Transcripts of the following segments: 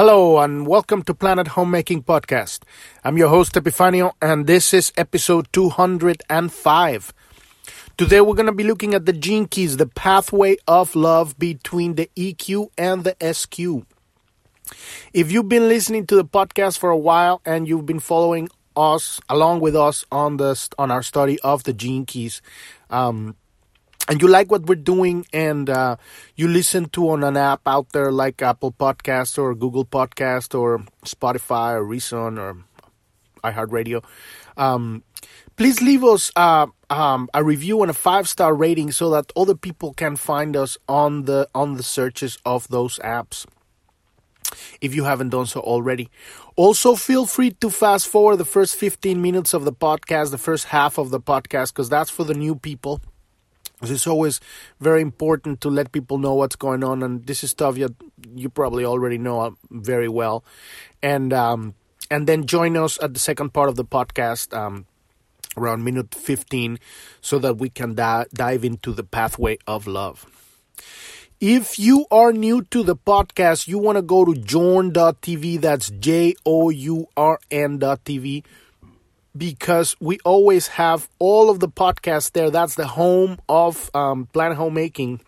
Hello and welcome to Planet Homemaking Podcast. I'm your host Epifanio and this is episode 205. Today we're going to be looking at the gene keys, the pathway of love between the EQ and the SQ. If you've been listening to the podcast for a while and you've been following us along with us on the on our study of the gene keys, um, and you like what we're doing and uh, you listen to on an app out there like Apple Podcast or Google Podcast or Spotify or Reason or iHeartRadio, um, please leave us uh, um, a review and a five star rating so that other people can find us on the on the searches of those apps if you haven't done so already. Also, feel free to fast forward the first 15 minutes of the podcast, the first half of the podcast, because that's for the new people. It's always very important to let people know what's going on, and this is stuff you you probably already know uh, very well, and um, and then join us at the second part of the podcast um, around minute fifteen, so that we can di- dive into the pathway of love. If you are new to the podcast, you want to go to journ.tv. That's J O U R N.tv because we always have all of the podcasts there. That's the home of um, Planet Homemaking.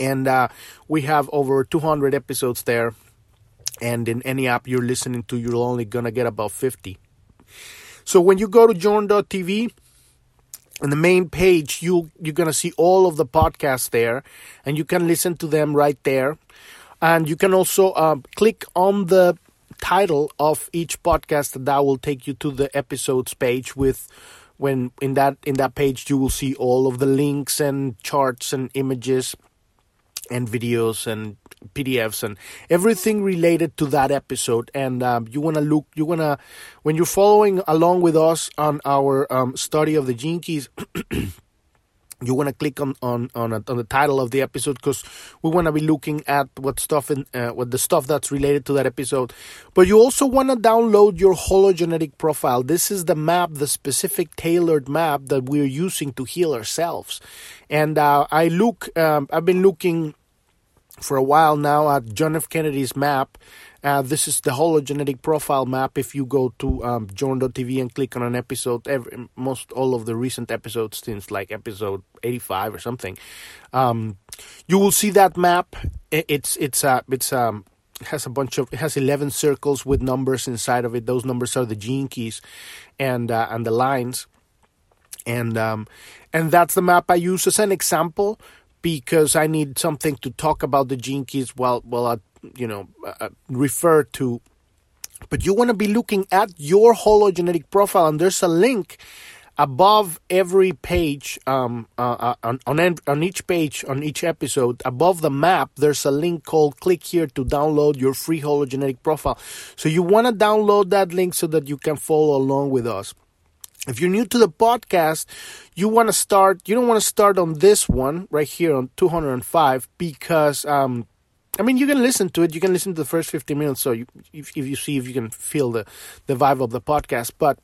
And uh, we have over 200 episodes there. And in any app you're listening to, you're only going to get about 50. So when you go to journ.tv, on the main page, you, you're going to see all of the podcasts there. And you can listen to them right there. And you can also uh, click on the title of each podcast that will take you to the episodes page with when in that in that page you will see all of the links and charts and images and videos and PDFs and everything related to that episode. And um, you want to look, you want to, when you're following along with us on our um, study of the gene keys, you want to click on on on, a, on, the title of the episode because we want to be looking at what stuff in uh, what the stuff that's related to that episode. But you also want to download your hologenetic profile. This is the map the specific tailored map that we're using to heal ourselves. And uh, i look um, i've been looking for a while now at john f. Kennedy's map uh, this is the hologenetic profile map. If you go to um, journ.tv and click on an episode, every, most all of the recent episodes since like episode 85 or something, um, you will see that map. It's it's uh, it's um has a bunch of it has 11 circles with numbers inside of it. Those numbers are the gene keys, and uh, and the lines, and um, and that's the map I use as an example because I need something to talk about the gene keys while while I you know uh, refer to. But you want to be looking at your hologenetic profile and there's a link above every page um, uh, uh on, on, on each page on each episode above the map there's a link called click here to download your free hologenetic profile. So you want to download that link so that you can follow along with us if you're new to the podcast you want to start you don't want to start on this one right here on 205 because um, I mean, you can listen to it. You can listen to the first 15 minutes, so you, if, if you see if you can feel the, the vibe of the podcast. But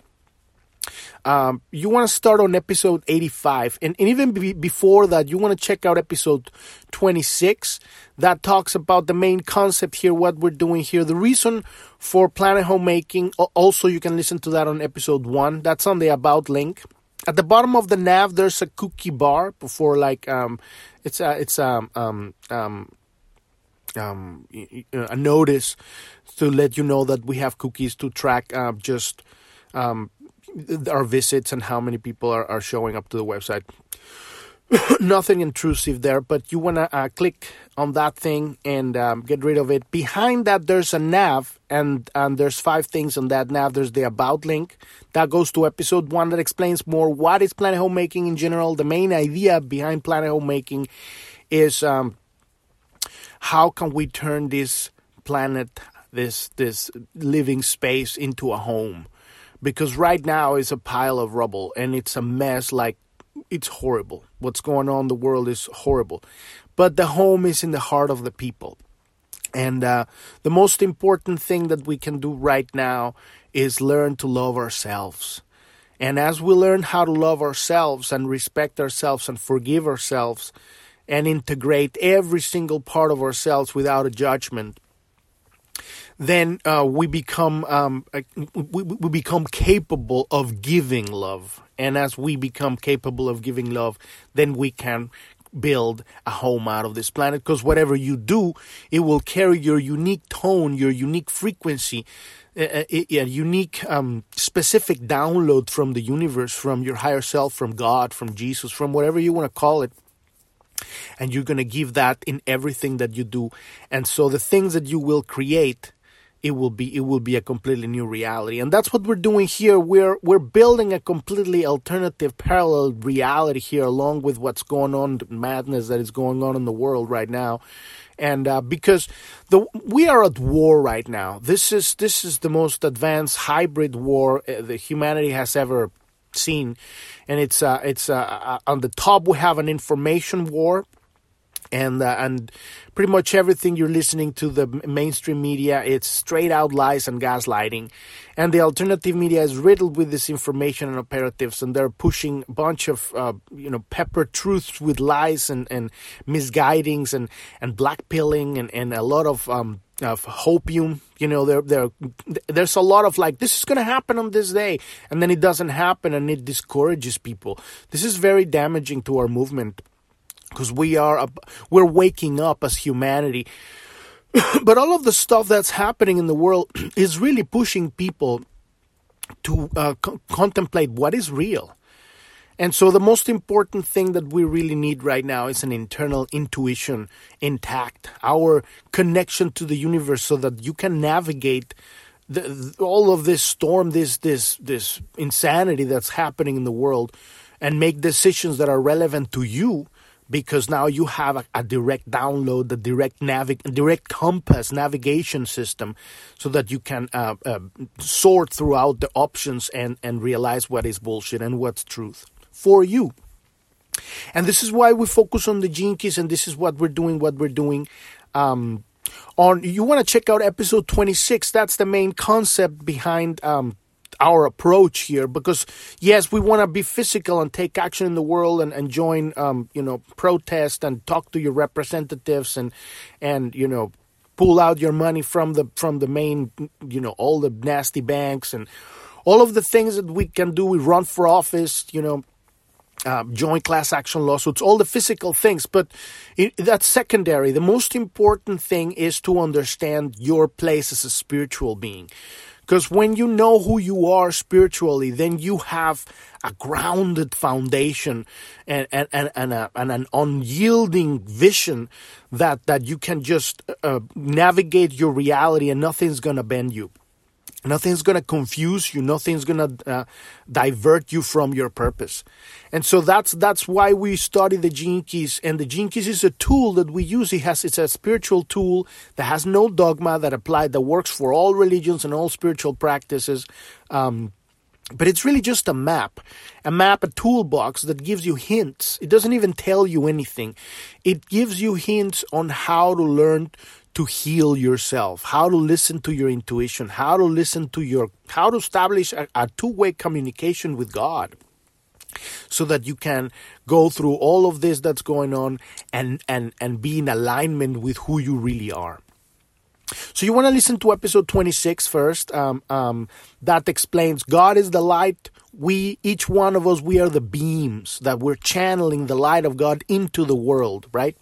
um, you want to start on episode 85. And, and even be, before that, you want to check out episode 26. That talks about the main concept here, what we're doing here. The reason for Planet Homemaking. Also, you can listen to that on episode 1. That's on the About link. At the bottom of the nav, there's a cookie bar before, like, um, it's a, it's um, um, um, um, a notice to let you know that we have cookies to track uh, just um, our visits and how many people are, are showing up to the website. Nothing intrusive there, but you want to uh, click on that thing and um, get rid of it. Behind that, there's a nav, and, and there's five things on that nav. There's the About link that goes to episode one that explains more what is Planet Homemaking in general. The main idea behind Planet Homemaking is um, how can we turn this planet, this this living space into a home? Because right now it's a pile of rubble and it's a mess like it's horrible. What's going on in the world is horrible. But the home is in the heart of the people. And uh, the most important thing that we can do right now is learn to love ourselves. And as we learn how to love ourselves and respect ourselves and forgive ourselves, and integrate every single part of ourselves without a judgment, then uh, we become um, we, we become capable of giving love. And as we become capable of giving love, then we can build a home out of this planet because whatever you do, it will carry your unique tone, your unique frequency, a, a, a unique, um, specific download from the universe, from your higher self, from God, from Jesus, from whatever you want to call it. And you're going to give that in everything that you do. And so the things that you will create it will be it will be a completely new reality. And that's what we're doing here. We're we're building a completely alternative parallel reality here along with what's going on madness that is going on in the world right now. And uh, because the we are at war right now. This is this is the most advanced hybrid war uh, the humanity has ever seen. And it's uh, it's uh, uh, on the top we have an information war and uh, and pretty much everything you're listening to the mainstream media it's straight out lies and gaslighting. And the alternative media is riddled with this information and operatives and they're pushing a bunch of uh, you know pepper truths with lies and and misguidings and and blackpilling and and a lot of um of hopium. You know there there there's a lot of like this is going to happen on this day and then it doesn't happen and it discourages people. This is very damaging to our movement because we are we're waking up as humanity. But all of the stuff that's happening in the world is really pushing people to uh, co- contemplate what is real. And so the most important thing that we really need right now is an internal intuition intact. Our connection to the universe so that you can navigate the, all of this storm this this this insanity that's happening in the world and make decisions that are relevant to you because now you have a, a direct download, the direct navig, direct compass navigation system, so that you can uh, uh, sort throughout the options and and realize what is bullshit and what's truth for you. And this is why we focus on the gene keys, and this is what we're doing. What we're doing. Um, on you want to check out episode 26 that's the main concept behind um, our approach here because yes we want to be physical and take action in the world and, and join um, you know protest and talk to your representatives and and you know pull out your money from the from the main you know all the nasty banks and all of the things that we can do we run for office you know uh, joint class action lawsuits, all the physical things, but it, that's secondary. The most important thing is to understand your place as a spiritual being. Because when you know who you are spiritually, then you have a grounded foundation and, and, and, and, a, and an unyielding vision that, that you can just uh, navigate your reality and nothing's going to bend you. Nothing's going to confuse you. Nothing's going to uh, divert you from your purpose. And so that's that's why we study the keys. And the keys is a tool that we use. It has it's a spiritual tool that has no dogma that applied that works for all religions and all spiritual practices. Um, but it's really just a map, a map, a toolbox that gives you hints. It doesn't even tell you anything. It gives you hints on how to learn to heal yourself, how to listen to your intuition, how to listen to your, how to establish a, a two way communication with God so that you can go through all of this that's going on and, and, and be in alignment with who you really are. So you want to listen to episode 26 first. Um, um, that explains God is the light. We, each one of us, we are the beams that we're channeling the light of God into the world, right?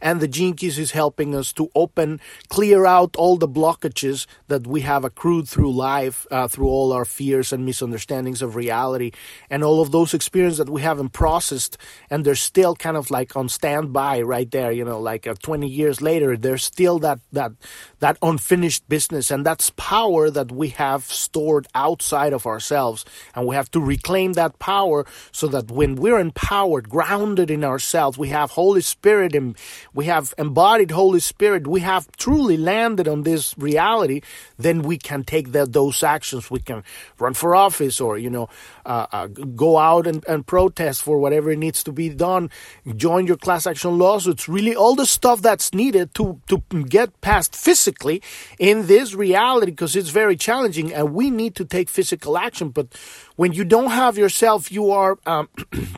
And the Keys is helping us to open, clear out all the blockages that we have accrued through life, uh, through all our fears and misunderstandings of reality, and all of those experiences that we haven't processed, and they're still kind of like on standby right there. You know, like uh, 20 years later, there's still that that that unfinished business, and that's power that we have stored outside of ourselves, and we have to reclaim that power so that when we're empowered, grounded in ourselves, we have Holy Spirit and we have embodied Holy Spirit, we have truly landed on this reality, then we can take the, those actions. We can run for office or, you know, uh, uh, go out and, and protest for whatever needs to be done, join your class action lawsuits, really all the stuff that's needed to, to get past physically in this reality because it's very challenging and we need to take physical action. But when you don't have yourself, you are. Um,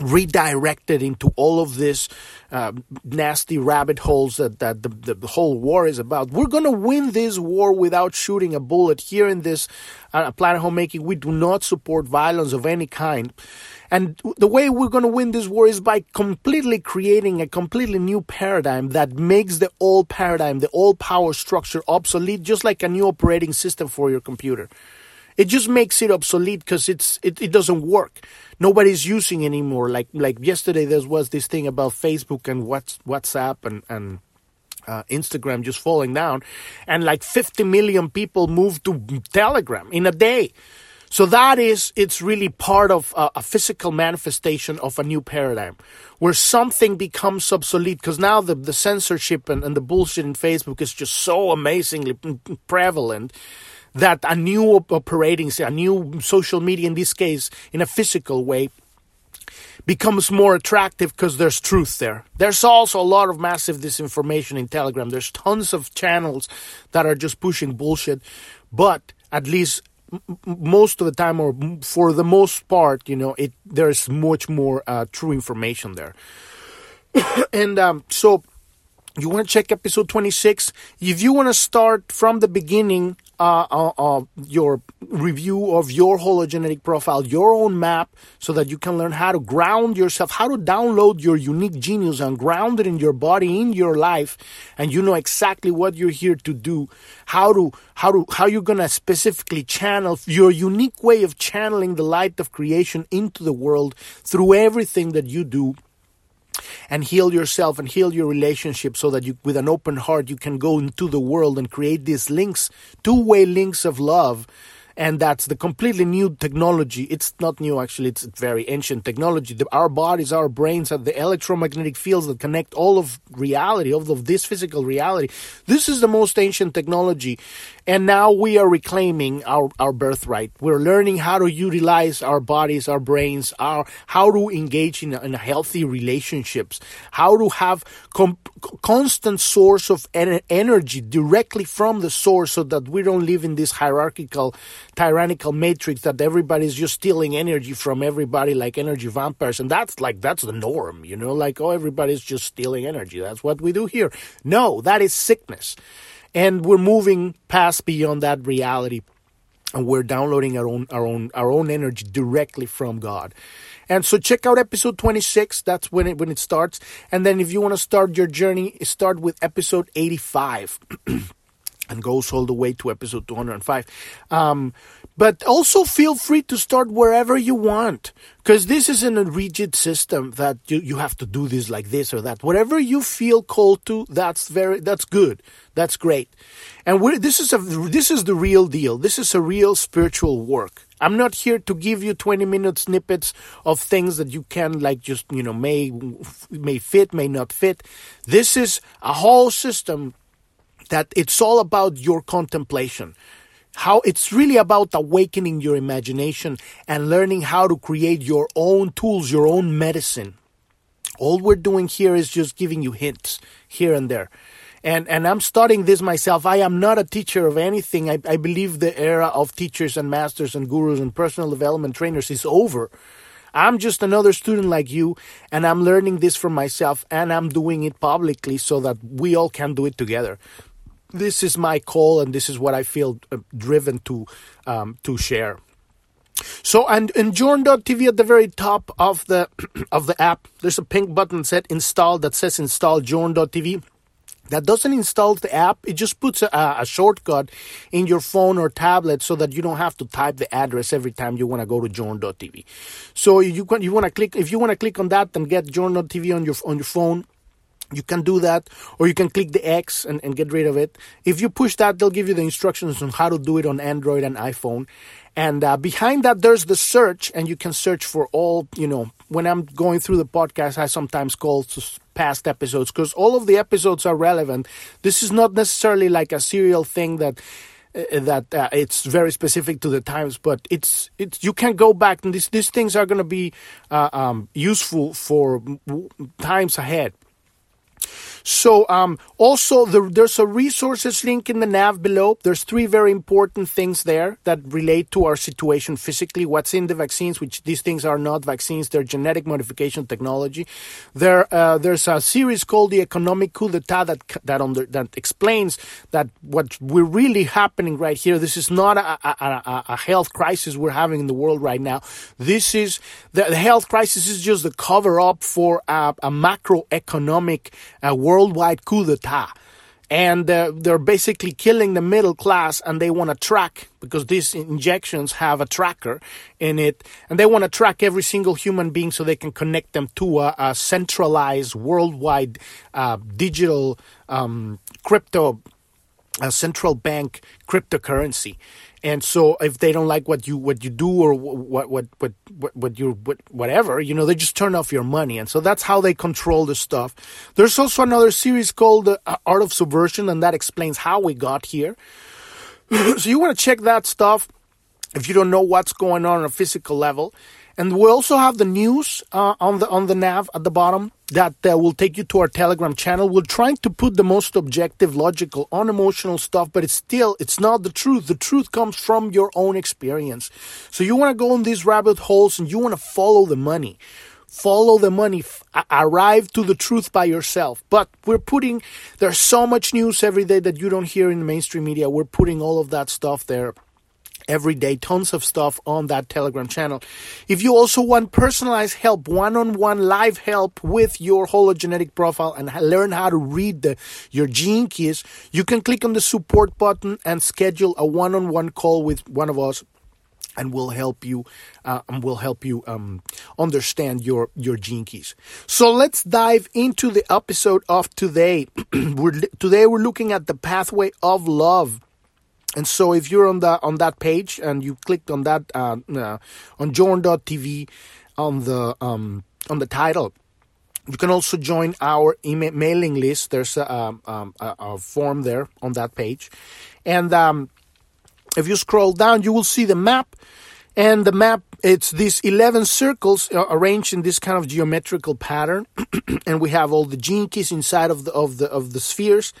redirected into all of this uh, nasty rabbit holes that, that the, the whole war is about. We're going to win this war without shooting a bullet. Here in this uh, Planet Homemaking, we do not support violence of any kind. And the way we're going to win this war is by completely creating a completely new paradigm that makes the old paradigm, the old power structure obsolete, just like a new operating system for your computer. It just makes it obsolete because it's it, it doesn't work. Nobody's using anymore. Like like yesterday, there was this thing about Facebook and what's WhatsApp and and uh, Instagram just falling down, and like 50 million people moved to Telegram in a day. So that is, it's really part of a, a, physical manifestation of a new paradigm where something becomes obsolete because now the, the censorship and, and the bullshit in Facebook is just so amazingly prevalent that a new operating, a new social media in this case, in a physical way, becomes more attractive because there's truth there. There's also a lot of massive disinformation in Telegram. There's tons of channels that are just pushing bullshit, but at least most of the time or for the most part you know it there's much more uh, true information there and um, so you want to check episode 26 if you want to start from the beginning uh, uh, uh, your review of your hologenetic profile, your own map, so that you can learn how to ground yourself, how to download your unique genius and ground it in your body, in your life, and you know exactly what you're here to do, how to how to how you're gonna specifically channel your unique way of channeling the light of creation into the world through everything that you do and heal yourself and heal your relationship so that you with an open heart you can go into the world and create these links two-way links of love and that's the completely new technology. It's not new, actually, it's very ancient technology. The, our bodies, our brains are the electromagnetic fields that connect all of reality, all of this physical reality. This is the most ancient technology. And now we are reclaiming our, our birthright. We're learning how to utilize our bodies, our brains, our, how to engage in, in healthy relationships, how to have com- constant source of en- energy directly from the source so that we don't live in this hierarchical tyrannical matrix that everybody's just stealing energy from everybody like energy vampires and that's like that's the norm you know like oh everybody's just stealing energy that's what we do here no that is sickness and we're moving past beyond that reality and we're downloading our own our own our own energy directly from God. And so check out episode 26. That's when it when it starts. And then if you want to start your journey, start with episode 85. and goes all the way to episode 205. Um, but also feel free to start wherever you want because this isn't a rigid system that you, you have to do this like this or that. Whatever you feel called to, that's very, that's good. That's great. And we this is a, this is the real deal. This is a real spiritual work. I'm not here to give you 20 minute snippets of things that you can like just, you know, may, may fit, may not fit. This is a whole system that it's all about your contemplation. How it's really about awakening your imagination and learning how to create your own tools, your own medicine. All we're doing here is just giving you hints here and there. And, and I'm studying this myself. I am not a teacher of anything. I, I believe the era of teachers and masters and gurus and personal development trainers is over. I'm just another student like you, and I'm learning this for myself, and I'm doing it publicly so that we all can do it together this is my call and this is what I feel uh, driven to um, to share. So and in Journ.tv at the very top of the of the app, there's a pink button set install that says install Journ.tv. That doesn't install the app. It just puts a, a, shortcut in your phone or tablet so that you don't have to type the address every time you want to go to Journ.tv. So you you want to click if you want to click on that and get Journ.tv on your on your phone you can do that, or you can click the X and, and get rid of it. If you push that, they'll give you the instructions on how to do it on Android and iPhone. And uh, behind that, there's the search, and you can search for all, you know, when I'm going through the podcast, I sometimes call past episodes because all of the episodes are relevant. This is not necessarily like a serial thing that uh, that uh, it's very specific to the times, but it's it's you can go back and these these things are going to be uh, um, useful for times ahead. So um, also the, there's a resources link in the nav below. There's three very important things there that relate to our situation physically. What's in the vaccines, which these things are not vaccines, they're genetic modification technology. There, uh, there's a series called the Economic Coup d'etat that that under, that explains that what we're really happening right here. This is not a, a, a, a health crisis we're having in the world right now. This is the, the health crisis is just the cover up for a, a macroeconomic uh, worldwide coup d'etat. And uh, they're basically killing the middle class, and they want to track because these injections have a tracker in it, and they want to track every single human being so they can connect them to a, a centralized worldwide uh, digital um, crypto a central bank cryptocurrency. And so if they don't like what you what you do or what what what what, what you what, whatever you know they just turn off your money. And so that's how they control the stuff. There's also another series called uh, art of subversion and that explains how we got here. So you want to check that stuff. If you don't know what's going on on a physical level and we also have the news uh, on the on the nav at the bottom that uh, will take you to our Telegram channel. We're trying to put the most objective, logical, unemotional stuff, but it's still it's not the truth. The truth comes from your own experience. So you want to go in these rabbit holes and you want to follow the money. Follow the money, f- arrive to the truth by yourself. But we're putting, there's so much news every day that you don't hear in the mainstream media. We're putting all of that stuff there every day, tons of stuff on that Telegram channel. If you also want personalized help, one on one live help with your hologenetic profile and learn how to read the, your gene keys, you can click on the support button and schedule a one on one call with one of us. And we'll help you, uh, and we'll help you um, understand your your gene keys. So let's dive into the episode of today. we're, today we're looking at the pathway of love and so if you're on that on that page and you clicked on that uh, uh, on journ.tv on the um, on the title, you can also join our email mailing list. There's a, um, um, a, a form there on that page, and um, if you scroll down, you will see the map. And the map, it's these 11 circles uh, arranged in this kind of geometrical pattern. and we have all the gene keys inside of the, of the, of the spheres.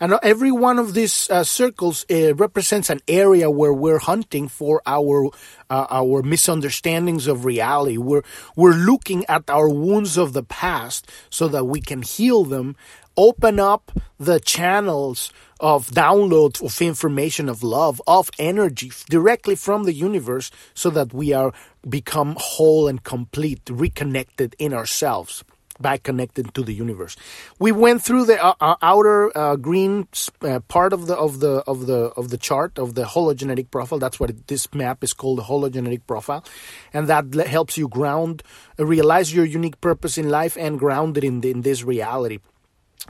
And every one of these uh, circles uh, represents an area where we're hunting for our uh, our misunderstandings of reality. We're we're looking at our wounds of the past so that we can heal them, open up the channels of download of information of love of energy directly from the universe so that we are become whole and complete reconnected in ourselves back connected to the universe. We went through the uh, uh outer uh, green uh, part of the of the of the of the chart of the hologenetic profile. That's what it, this map is called, the hologenetic profile, and that helps you ground, realize your unique purpose in life, and ground it in in this reality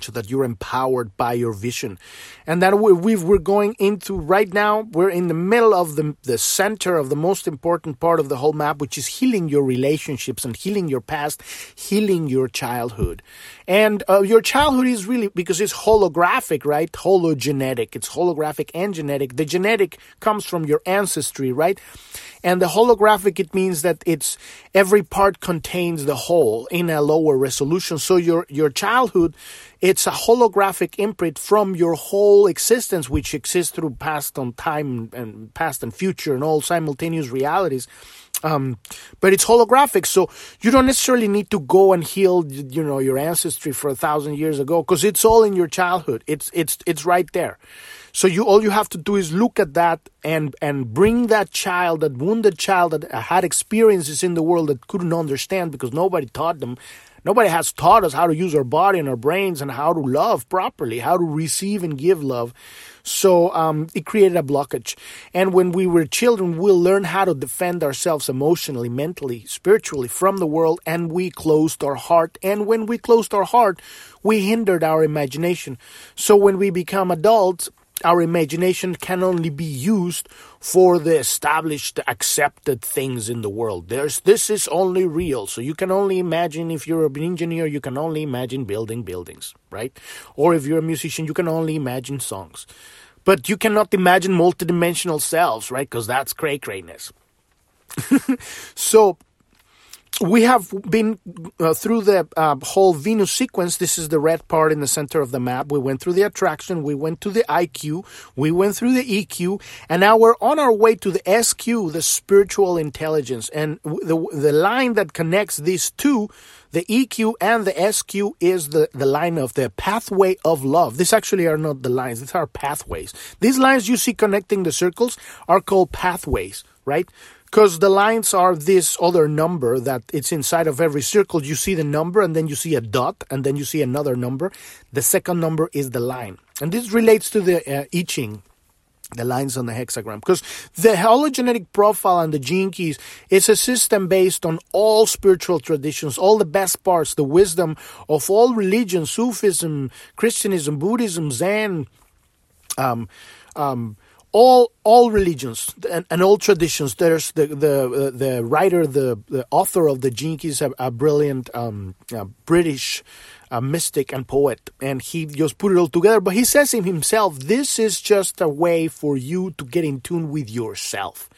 so that you're empowered by your vision. And then we are going into right now, we're in the middle of the, the center of the most important part of the whole map, which is healing your relationships and healing your past, healing your childhood. And uh, your childhood is really, because it's holographic, right? Hologenetic. It's holographic and genetic. The genetic comes from your ancestry, right? And the holographic, it means that it's every part contains the whole in a lower resolution. So your, your childhood, it's a holographic imprint from your whole existence, which exists through past and time and past and future and all simultaneous realities. Um, but it's holographic, so you don't necessarily need to go and heal, you know, your ancestry for a thousand years ago, because it's all in your childhood. It's it's it's right there. So you all you have to do is look at that and and bring that child, that wounded child that had experiences in the world that couldn't understand because nobody taught them. Nobody has taught us how to use our body and our brains and how to love properly, how to receive and give love. So um, it created a blockage. And when we were children, we'll learn how to defend ourselves emotionally, mentally, spiritually from the world, and we closed our heart. And when we closed our heart, we hindered our imagination. So when we become adults, our imagination can only be used for the established accepted things in the world there's this is only real so you can only imagine if you're an engineer you can only imagine building buildings right or if you're a musician you can only imagine songs but you cannot imagine multidimensional selves right? Because that's cray crayness so we have been uh, through the uh, whole Venus sequence. This is the red part in the center of the map. We went through the attraction, we went to the IQ, we went through the EQ, and now we're on our way to the SQ, the spiritual intelligence. And the, the line that connects these two, the EQ and the SQ, is the, the line of the pathway of love. These actually are not the lines, these are pathways. These lines you see connecting the circles are called pathways, right? Because the lines are this other number that it's inside of every circle. You see the number and then you see a dot and then you see another number. The second number is the line. And this relates to the uh, the lines on the hexagram. Because the hologenetic profile and the gene keys is a system based on all spiritual traditions, all the best parts, the wisdom of all religions, Sufism, Christianism, Buddhism, Zen, um, um, all all religions and, and all traditions. There's the the uh, the writer, the, the author of the Gene Keys, a, a brilliant um, uh, British uh, mystic and poet, and he just put it all together. But he says in himself, this is just a way for you to get in tune with yourself.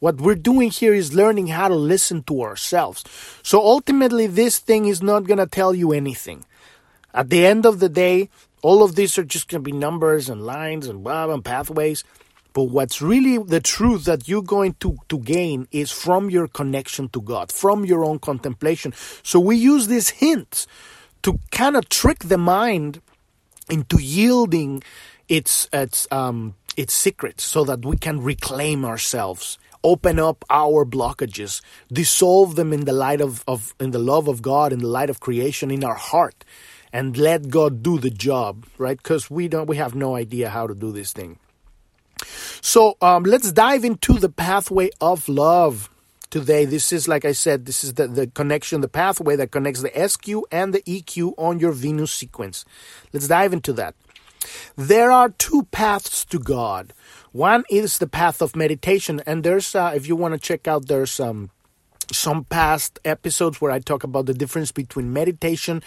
What we're doing here is learning how to listen to ourselves. So ultimately, this thing is not going to tell you anything. At the end of the day, all of these are just going to be numbers and lines and blah and pathways. But what's really the truth that you're going to, to gain is from your connection to God, from your own contemplation. So we use these hints to kind of trick the mind into yielding its its um its secrets so that we can reclaim ourselves open up our blockages dissolve them in the light of, of in the love of god in the light of creation in our heart and let god do the job right because we don't we have no idea how to do this thing so um, let's dive into the pathway of love today. This is, like I said, this is the, the connection, the pathway that connects the SQ and the EQ on your Venus sequence. Let's dive into that. There are two paths to God. One is the path of meditation, and there's, uh, if you want to check out, there's um, some past episodes where I talk about the difference between meditation,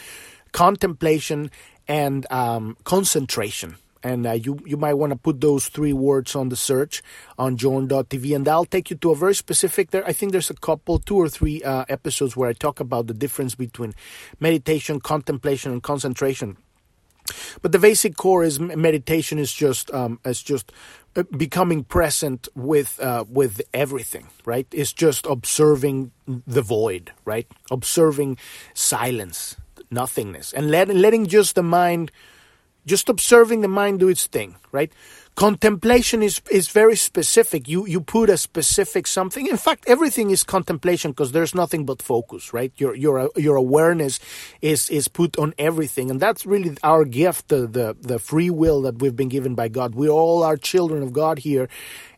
contemplation, and um, concentration and uh, you you might want to put those three words on the search on journ.tv and that'll take you to a very specific there i think there's a couple two or three uh, episodes where i talk about the difference between meditation contemplation and concentration. But the basic core is meditation is just um, is just uh, becoming present with uh, with everything right? It's just observing the void right? Observing silence nothingness and letting letting just the mind just observing the mind do its thing, right? Contemplation is, is very specific. You, you put a specific something. In fact, everything is contemplation because there's nothing but focus, right? Your, your, your awareness is, is put on everything. And that's really our gift, the, the, the free will that we've been given by God. We all are children of God here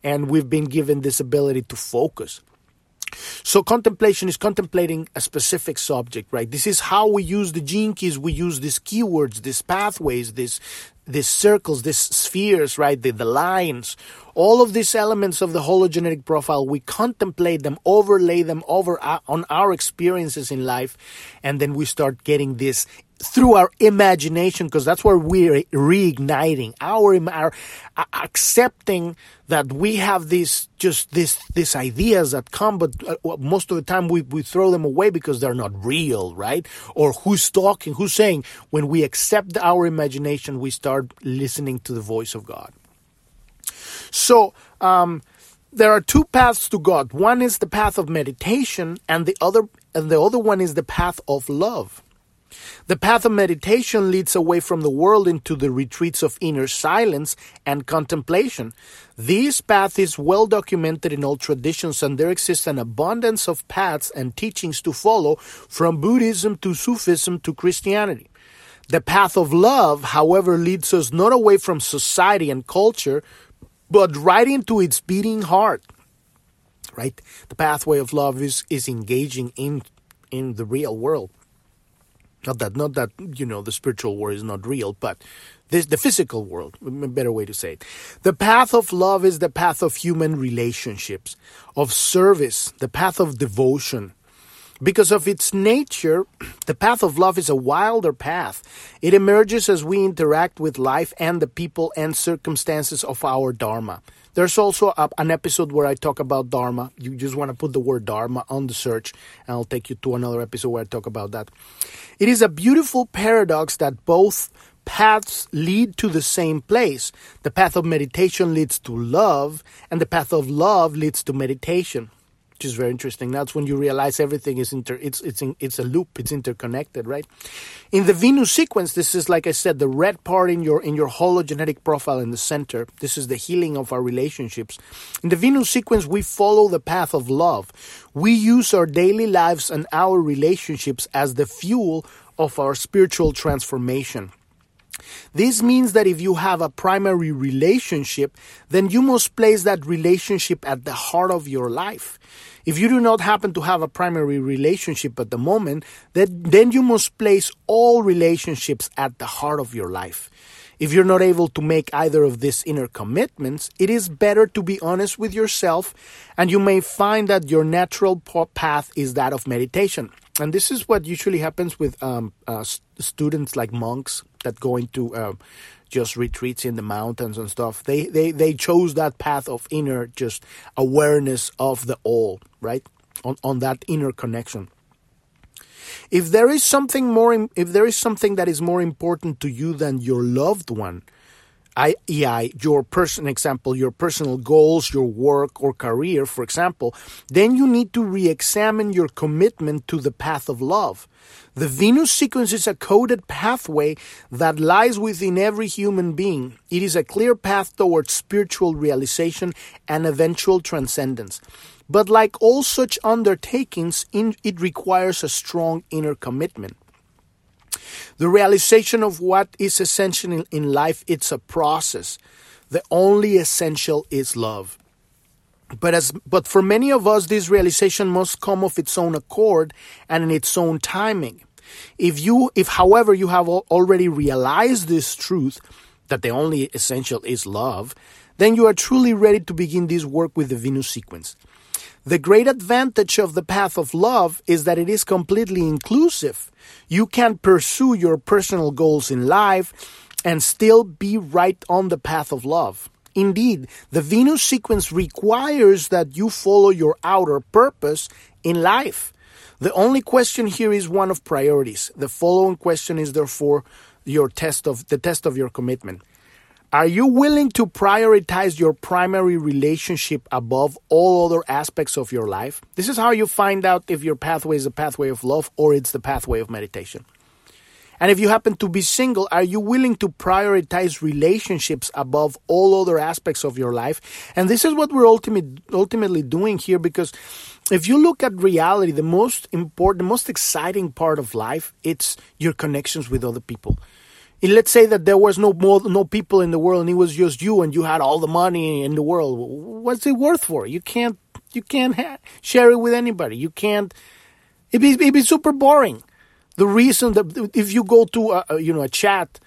and we've been given this ability to focus. So contemplation is contemplating a specific subject, right? This is how we use the gene keys. We use these keywords, these pathways, these these circles, these spheres, right? The, the lines, all of these elements of the hologenetic profile, we contemplate them, overlay them over our, on our experiences in life, and then we start getting this through our imagination because that's where we're reigniting our, our accepting that we have these just this these ideas that come but uh, most of the time we, we throw them away because they're not real right? Or who's talking who's saying? When we accept our imagination we start listening to the voice of god. So um, there are two paths to god. One is the path of meditation and the other and the other one is the path of love the path of meditation leads away from the world into the retreats of inner silence and contemplation. This path is well documented in all traditions, and there exists an abundance of paths and teachings to follow from Buddhism to Sufism to Christianity. The path of love, however, leads us not away from society and culture, but right into its beating heart. Right? The pathway of love is, is engaging in in the real world. Not that, not that you know the spiritual world is not real, but this the physical world. A better way to say it. The path of love is the path of human relationships, of service, the path of devotion. Because of its nature, the path of love is a wilder path. It emerges as we interact with life and the people and circumstances of our Dharma. There's also a, an episode where I talk about Dharma. You just want to put the word Dharma on the search, and I'll take you to another episode where I talk about that. It is a beautiful paradox that both paths lead to the same place. The path of meditation leads to love, and the path of love leads to meditation which is very interesting. That's when you realize everything is inter. It's it's in, it's a loop. It's interconnected, right? In the Venus sequence, this is like I said, the red part in your in your hologenetic profile in the center. This is the healing of our relationships. In the Venus sequence, we follow the path of love. We use our daily lives and our relationships as the fuel of our spiritual transformation. This means that if you have a primary relationship, then you must place that relationship at the heart of your life. If you do not happen to have a primary relationship at the moment, then, then you must place all relationships at the heart of your life. If you're not able to make either of these inner commitments, it is better to be honest with yourself, and you may find that your natural path is that of meditation. And this is what usually happens with um, uh, students like monks that go into uh, just retreats in the mountains and stuff. They, they, they chose that path of inner just awareness of the all, right? On, on that inner connection. If there is something more, if there is something that is more important to you than your loved one, i.e., your person example, your personal goals, your work or career, for example, then you need to re-examine your commitment to the path of love. The Venus sequence is a coded pathway that lies within every human being. It is a clear path towards spiritual realization and eventual transcendence. But like all such undertakings, it requires a strong inner commitment. The realization of what is essential in life, it's a process. The only essential is love. But as but for many of us, this realization must come of its own accord and in its own timing. If you, if however you have already realized this truth, that the only essential is love, then you are truly ready to begin this work with the Venus sequence. The great advantage of the path of love is that it is completely inclusive. You can pursue your personal goals in life and still be right on the path of love. Indeed, the Venus sequence requires that you follow your outer purpose in life. The only question here is one of priorities. The following question is therefore your test of the test of your commitment. Are you willing to prioritize your primary relationship above all other aspects of your life? This is how you find out if your pathway is a pathway of love or it's the pathway of meditation. And if you happen to be single, are you willing to prioritize relationships above all other aspects of your life? And this is what we're ultimate, ultimately doing here because if you look at reality, the most important, the most exciting part of life, it's your connections with other people let's say that there was no more no people in the world and it was just you and you had all the money in the world what's it worth for? You can't you can't ha- share it with anybody. You can't it'd be, it'd be super boring. The reason that if you go to a, you know a chat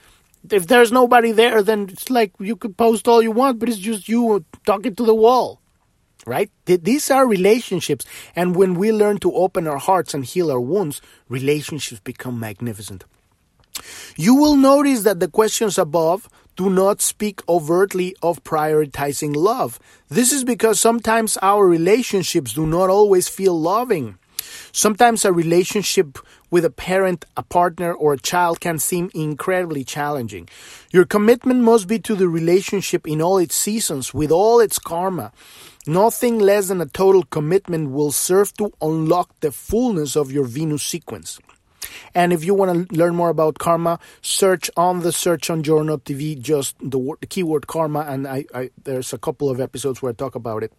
if there's nobody there then it's like you could post all you want but it's just you talking to the wall right? These are relationships. And when we learn to open our hearts and heal our wounds relationships become magnificent you will notice that the questions above do not speak overtly of prioritizing love. This is because sometimes our relationships do not always feel loving. Sometimes a relationship with a parent, a partner, or a child can seem incredibly challenging. Your commitment must be to the relationship in all its seasons, with all its karma. Nothing less than a total commitment will serve to unlock the fullness of your Venus sequence. And if you want to learn more about karma, search on the search on Journal TV just the, word, the keyword karma, and I, I, there's a couple of episodes where I talk about it.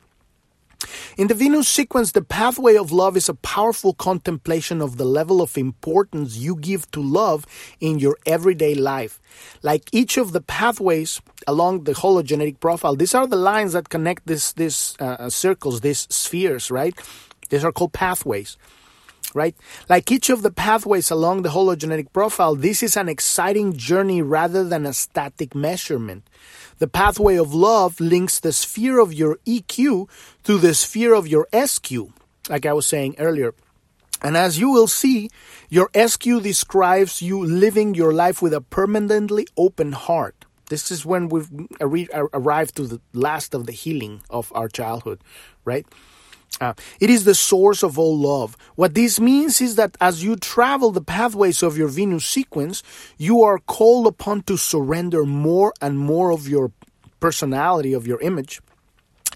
In the Venus sequence, the pathway of love is a powerful contemplation of the level of importance you give to love in your everyday life. Like each of the pathways along the hologenetic profile, these are the lines that connect this, this uh, circles, these spheres, right? These are called pathways right? Like each of the pathways along the hologenetic profile, this is an exciting journey rather than a static measurement. The pathway of love links the sphere of your EQ to the sphere of your SQ, like I was saying earlier. And as you will see, your SQ describes you living your life with a permanently open heart. This is when we've uh, uh, arrived to the last of the healing of our childhood, right? Uh, it is the source of all love. What this means is that as you travel the pathways of your Venus sequence, you are called upon to surrender more and more of your personality, of your image,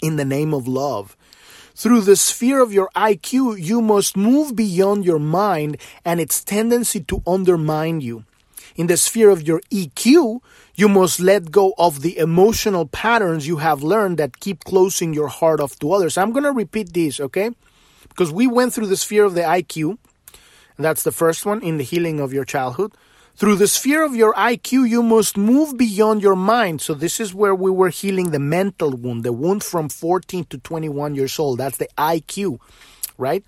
in the name of love. Through the sphere of your IQ, you must move beyond your mind and its tendency to undermine you. In the sphere of your EQ, you must let go of the emotional patterns you have learned that keep closing your heart off to others. I'm going to repeat this, okay? Because we went through the sphere of the IQ. That's the first one in the healing of your childhood. Through the sphere of your IQ, you must move beyond your mind. So this is where we were healing the mental wound, the wound from 14 to 21 years old. That's the IQ, right?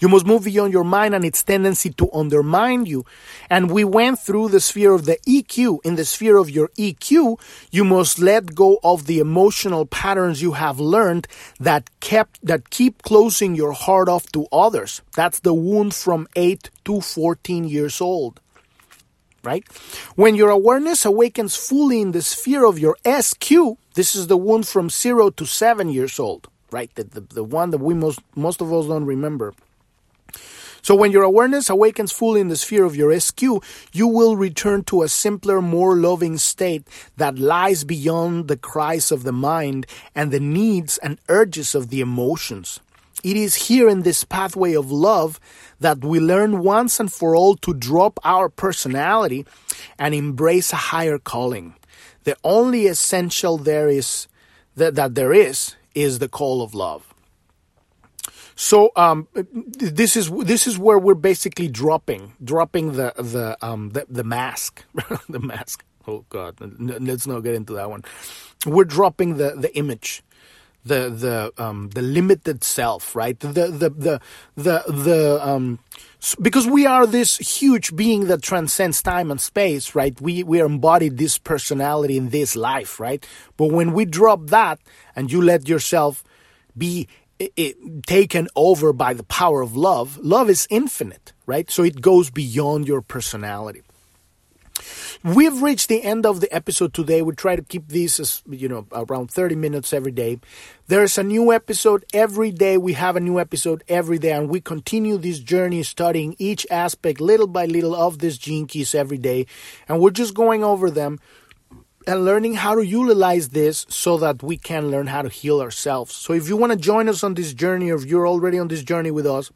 You must move beyond your mind and its tendency to undermine you. And we went through the sphere of the EQ. In the sphere of your EQ, you must let go of the emotional patterns you have learned that kept, that keep closing your heart off to others. That's the wound from 8 to 14 years old right? When your awareness awakens fully in the sphere of your SQ, this is the wound from zero to seven years old, right? The, the, the one that we most, most of us don't remember. So when your awareness awakens fully in the sphere of your SQ, you will return to a simpler, more loving state that lies beyond the cries of the mind and the needs and urges of the emotions. It is here in this pathway of love that we learn once and for all to drop our personality and embrace a higher calling. The only essential there is that, that there is is the call of love. So um, this is this is where we're basically dropping dropping the the um, the, the mask the mask. Oh God, let's not get into that one. We're dropping the the image the the um, the limited self, right? The the the the the um, because we are this huge being that transcends time and space, right? We we embodied this personality in this life, right? But when we drop that and you let yourself be it, taken over by the power of love, love is infinite, right? So it goes beyond your personality. We've reached the end of the episode today. We try to keep these as, you know, around 30 minutes every day. There's a new episode every day. We have a new episode every day, and we continue this journey studying each aspect little by little of these gene keys every day. And we're just going over them and learning how to utilize this so that we can learn how to heal ourselves. So if you want to join us on this journey, or if you're already on this journey with us,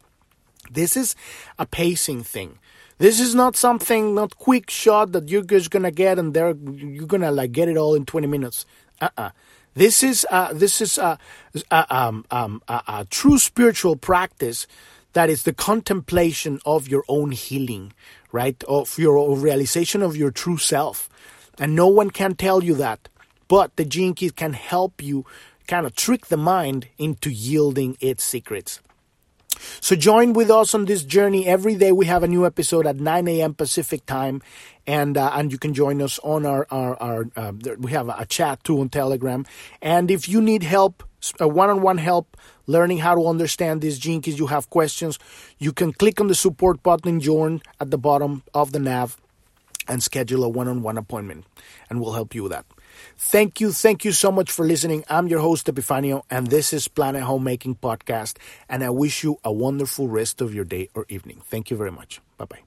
this is a pacing thing. This is not something, not quick shot that you're just gonna get and there you're gonna like get it all in 20 minutes. Uh-uh. This is uh, this is a, a, um, um, a, a true spiritual practice that is the contemplation of your own healing, right? Of your realization of your true self. And no one can tell you that. But the gene keys can help you kind of trick the mind into yielding its secrets. So join with us on this journey. Every day we have a new episode at 9 a.m. Pacific time, and uh, and you can join us on our our, our uh, we have a chat too on Telegram. And if you need help, one-on-one help, learning how to understand these keys, you have questions, you can click on the support button, join at the bottom of the nav, and schedule a one-on-one appointment, and we'll help you with that. Thank you. Thank you so much for listening. I'm your host, Epifanio, and this is Planet Homemaking Podcast. And I wish you a wonderful rest of your day or evening. Thank you very much. Bye bye.